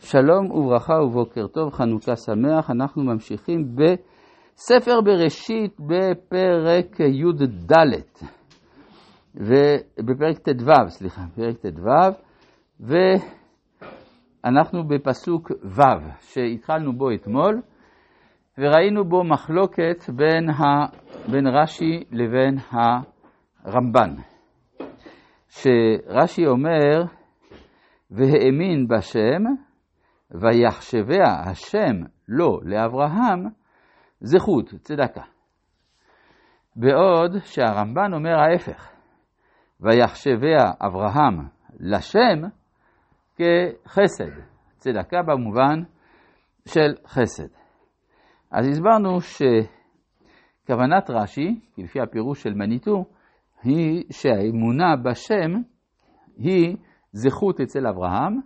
שלום וברכה ובוקר טוב, חנוכה שמח. אנחנו ממשיכים בספר בראשית בפרק י"ד, ובפרק ט"ו, סליחה, פרק ט"ו, ואנחנו בפסוק ו', שהתחלנו בו אתמול, וראינו בו מחלוקת בין, ה, בין רש"י לבין הרמב"ן. שרש"י אומר, והאמין בשם, ויחשביה השם לו לאברהם, זכות, צדקה. בעוד שהרמב"ן אומר ההפך, ויחשביה אברהם לשם כחסד, צדקה במובן של חסד. אז הסברנו שכוונת רש"י, לפי הפירוש של מניטו, היא שהאמונה בשם היא זכות אצל אברהם,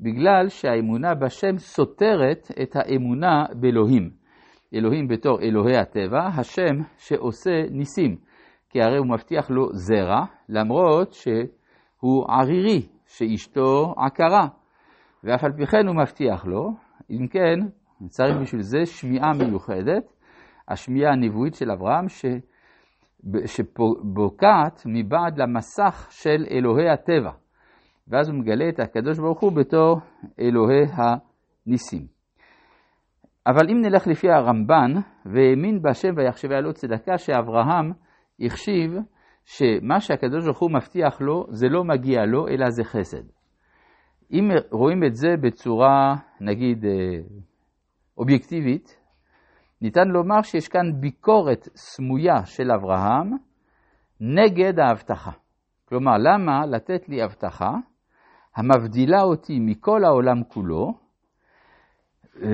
בגלל שהאמונה בשם סותרת את האמונה באלוהים. אלוהים בתור אלוהי הטבע, השם שעושה ניסים, כי הרי הוא מבטיח לו זרע, למרות שהוא ערירי, שאשתו עקרה, ואף על פי כן הוא מבטיח לו, אם כן, צריך בשביל זה שמיעה מיוחדת, השמיעה הנבואית של אברהם, ש... שבוקעת מבעד למסך של אלוהי הטבע. ואז הוא מגלה את הקדוש ברוך הוא בתור אלוהי הניסים. אבל אם נלך לפי הרמב"ן, והאמין בהשם ויחשביה לו צדקה, שאברהם החשיב שמה שהקדוש ברוך הוא מבטיח לו, זה לא מגיע לו, אלא זה חסד. אם רואים את זה בצורה, נגיד, אה, אובייקטיבית, ניתן לומר שיש כאן ביקורת סמויה של אברהם נגד ההבטחה. כלומר, למה לתת לי הבטחה המבדילה אותי מכל העולם כולו,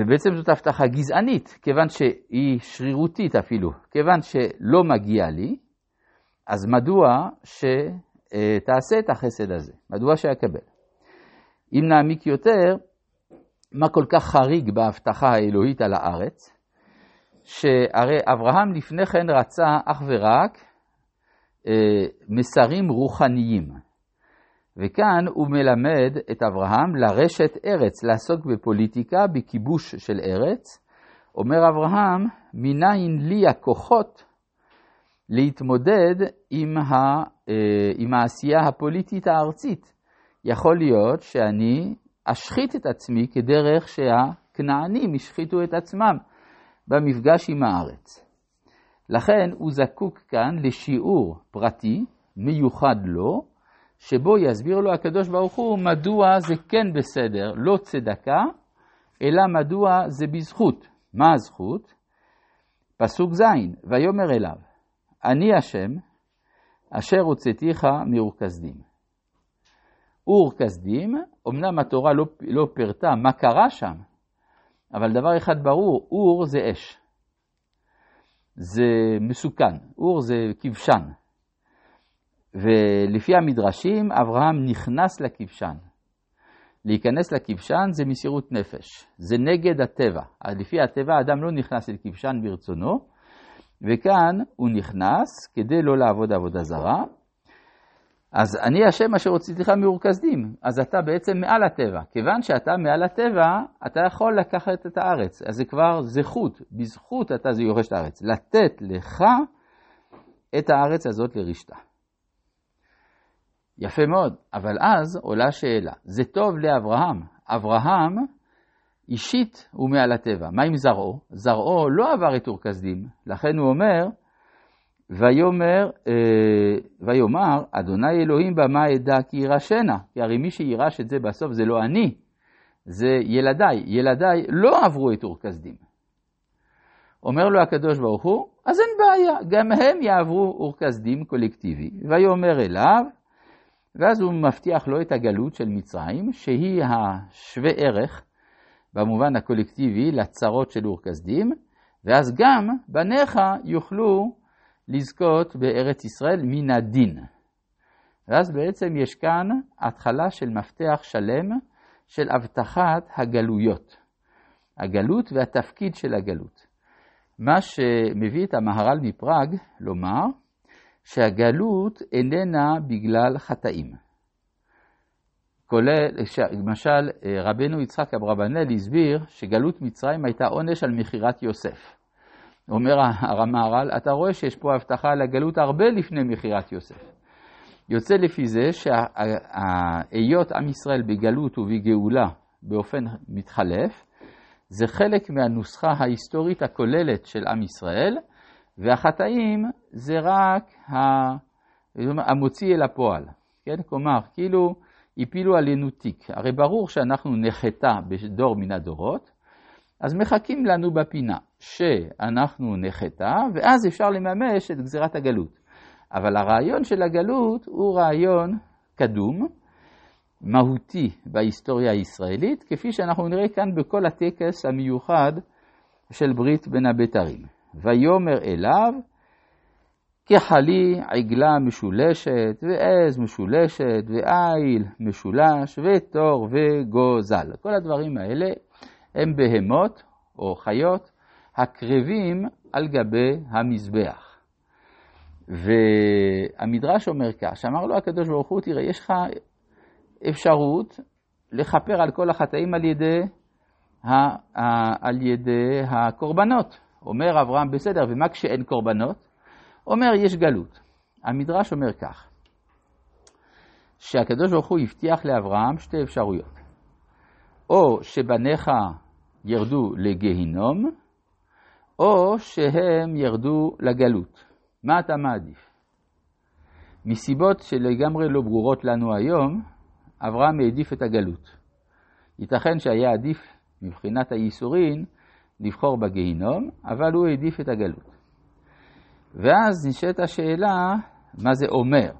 בעצם זאת הבטחה גזענית, כיוון שהיא שרירותית אפילו, כיוון שלא מגיע לי, אז מדוע שתעשה את החסד הזה? מדוע שאקבל? אם נעמיק יותר, מה כל כך חריג בהבטחה האלוהית על הארץ? שהרי אברהם לפני כן רצה אך ורק אה, מסרים רוחניים. וכאן הוא מלמד את אברהם לרשת ארץ, לעסוק בפוליטיקה, בכיבוש של ארץ. אומר אברהם, מניין לי הכוחות להתמודד עם, ה, אה, עם העשייה הפוליטית הארצית. יכול להיות שאני אשחית את עצמי כדרך שהכנענים השחיתו את עצמם. במפגש עם הארץ. לכן הוא זקוק כאן לשיעור פרטי, מיוחד לו, שבו יסביר לו הקדוש ברוך הוא מדוע זה כן בסדר, לא צדקה, אלא מדוע זה בזכות. מה הזכות? פסוק ז', ויאמר אליו, אני השם, אשר הוצאתיך מאור כסדים. אור כסדים, אמנם התורה לא, לא פירטה מה קרה שם, אבל דבר אחד ברור, אור זה אש. זה מסוכן, אור זה כבשן. ולפי המדרשים, אברהם נכנס לכבשן. להיכנס לכבשן זה מסירות נפש, זה נגד הטבע. לפי הטבע האדם לא נכנס אל כבשן ברצונו, וכאן הוא נכנס כדי לא לעבוד עבודה זרה, אז אני השם אשר הוצאתיך מאור כסדים, אז אתה בעצם מעל הטבע. כיוון שאתה מעל הטבע, אתה יכול לקחת את הארץ. אז זה כבר זכות, בזכות אתה זה יורש את הארץ. לתת לך את הארץ הזאת לרשתה. יפה מאוד, אבל אז עולה שאלה, זה טוב לאברהם. אברהם אישית הוא מעל הטבע. מה עם זרעו? זרעו לא עבר את אור כסדים, לכן הוא אומר, ויאמר, אה, ויאמר, אדוני אלוהים במה אדע כי יירשנה. כי הרי מי שיירש את זה בסוף זה לא אני, זה ילדיי. ילדיי לא עברו את אור כסדים. אומר לו הקדוש ברוך הוא, אז אין בעיה, גם הם יעברו אור כסדים קולקטיבי. ויאמר אליו, ואז הוא מבטיח לו את הגלות של מצרים, שהיא השווה ערך במובן הקולקטיבי לצרות של אור כסדים, ואז גם בניך יוכלו לזכות בארץ ישראל מן הדין. ואז בעצם יש כאן התחלה של מפתח שלם של הבטחת הגלויות. הגלות והתפקיד של הגלות. מה שמביא את המהר"ל מפראג לומר שהגלות איננה בגלל חטאים. כולל, למשל, רבנו יצחק אברבנאל הסביר שגלות מצרים הייתה עונש על מכירת יוסף. אומר הרמהר"ל, אתה רואה שיש פה הבטחה על הגלות הרבה לפני מכירת יוסף. יוצא לפי זה שהיות עם ישראל בגלות ובגאולה באופן מתחלף, זה חלק מהנוסחה ההיסטורית הכוללת של עם ישראל, והחטאים זה רק המוציא אל הפועל. כן? כלומר, כאילו הפילו עלינו תיק. הרי ברור שאנחנו נחתה בדור מן הדורות, אז מחכים לנו בפינה שאנחנו נחתה, ואז אפשר לממש את גזירת הגלות. אבל הרעיון של הגלות הוא רעיון קדום, מהותי בהיסטוריה הישראלית, כפי שאנחנו נראה כאן בכל הטקס המיוחד של ברית בין הבתרים. ויאמר אליו, כחלי עגלה משולשת, ועז משולשת, ועיל משולש, ותור וגוזל. כל הדברים האלה הם בהמות או חיות הקרבים על גבי המזבח. והמדרש אומר כך, שאמר לו הקדוש ברוך הוא, תראה, יש לך אפשרות לכפר על כל החטאים על ידי, על ידי הקורבנות. אומר אברהם, בסדר, ומה כשאין קורבנות? אומר, יש גלות. המדרש אומר כך, שהקדוש ברוך הוא הבטיח לאברהם שתי אפשרויות. או שבניך ירדו לגיהינום, או שהם ירדו לגלות. מה אתה מעדיף? מסיבות שלגמרי לא ברורות לנו היום, אברהם העדיף את הגלות. ייתכן שהיה עדיף מבחינת הייסורין לבחור בגיהינום, אבל הוא העדיף את הגלות. ואז נשאלת השאלה, מה זה אומר?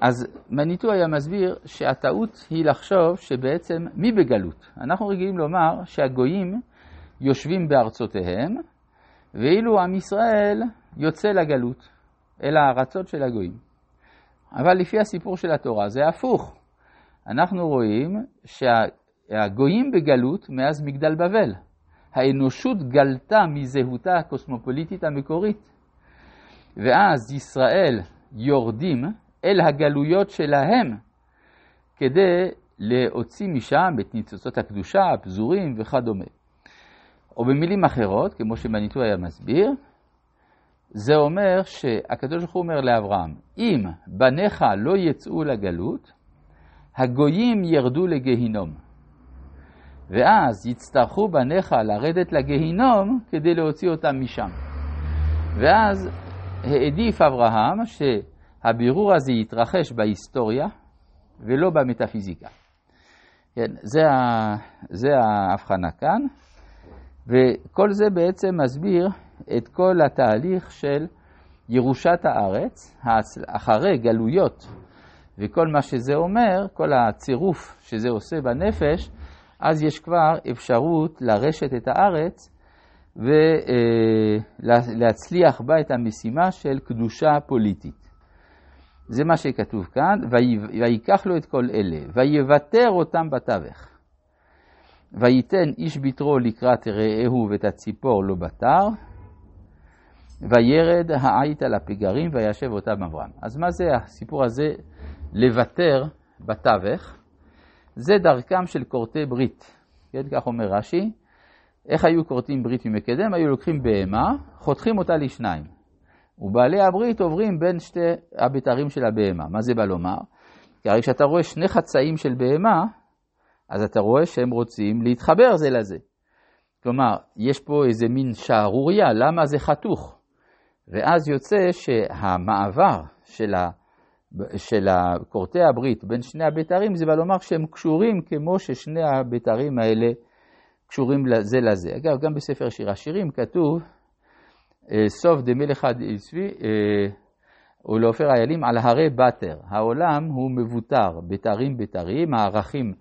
אז מניטו היה מסביר שהטעות היא לחשוב שבעצם מי בגלות? אנחנו רגילים לומר שהגויים יושבים בארצותיהם, ואילו עם ישראל יוצא לגלות, אל הארצות של הגויים. אבל לפי הסיפור של התורה זה הפוך. אנחנו רואים שהגויים בגלות מאז מגדל בבל. האנושות גלתה מזהותה הקוסמופוליטית המקורית. ואז ישראל יורדים אל הגלויות שלהם כדי להוציא משם את ניצוצות הקדושה, הפזורים וכדומה. או במילים אחרות, כמו שמניטו היה מסביר, זה אומר שהקדוש ברוך הוא אומר לאברהם, אם בניך לא יצאו לגלות, הגויים ירדו לגיהינום. ואז יצטרכו בניך לרדת לגיהינום כדי להוציא אותם משם. ואז העדיף אברהם שהבירור הזה יתרחש בהיסטוריה ולא במטאפיזיקה. כן, זה, ה, זה ההבחנה כאן, וכל זה בעצם מסביר את כל התהליך של ירושת הארץ, אחרי גלויות וכל מה שזה אומר, כל הצירוף שזה עושה בנפש, אז יש כבר אפשרות לרשת את הארץ ולהצליח בה את המשימה של קדושה פוליטית. זה מה שכתוב כאן, ויקח לו את כל אלה, ויוותר אותם בתווך. וייתן איש ביתרו לקראת רעהו ואת הציפור לא בתר, וירד העית על הפגרים וישב אותם אברהם. אז מה זה הסיפור הזה לוותר בתווך? זה דרכם של כורתי ברית. כן, כך אומר רש"י. איך היו כורתים ברית ממקדם? היו לוקחים בהמה, חותכים אותה לשניים. ובעלי הברית עוברים בין שתי הבתרים של הבהמה. מה זה בא לומר? כי הרי כשאתה רואה שני חצאים של בהמה, אז אתה רואה שהם רוצים להתחבר זה לזה. כלומר, יש פה איזה מין שערוריה, למה זה חתוך? ואז יוצא שהמעבר של ה... של כורתי הברית בין שני הבתרים, זה בא לומר שהם קשורים כמו ששני הבתרים האלה קשורים זה לזה. אגב, גם בספר שיר השירים כתוב, אה, סוף דמלך צבי אה, ולעופר איילים על הרי בתר. העולם הוא מבוטר בתרים בתרים, הערכים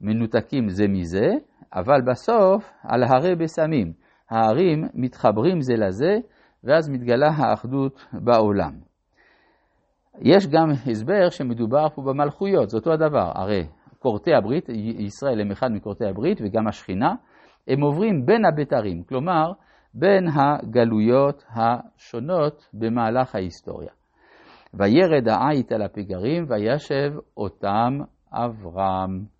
מנותקים זה מזה, אבל בסוף על הרי בסמים. הערים מתחברים זה לזה, ואז מתגלה האחדות בעולם. יש גם הסבר שמדובר פה במלכויות, זה אותו הדבר, הרי כורתי הברית, ישראל הם אחד מכורתי הברית וגם השכינה, הם עוברים בין הבתרים, כלומר בין הגלויות השונות במהלך ההיסטוריה. וירד העית על הפגרים וישב אותם אברהם.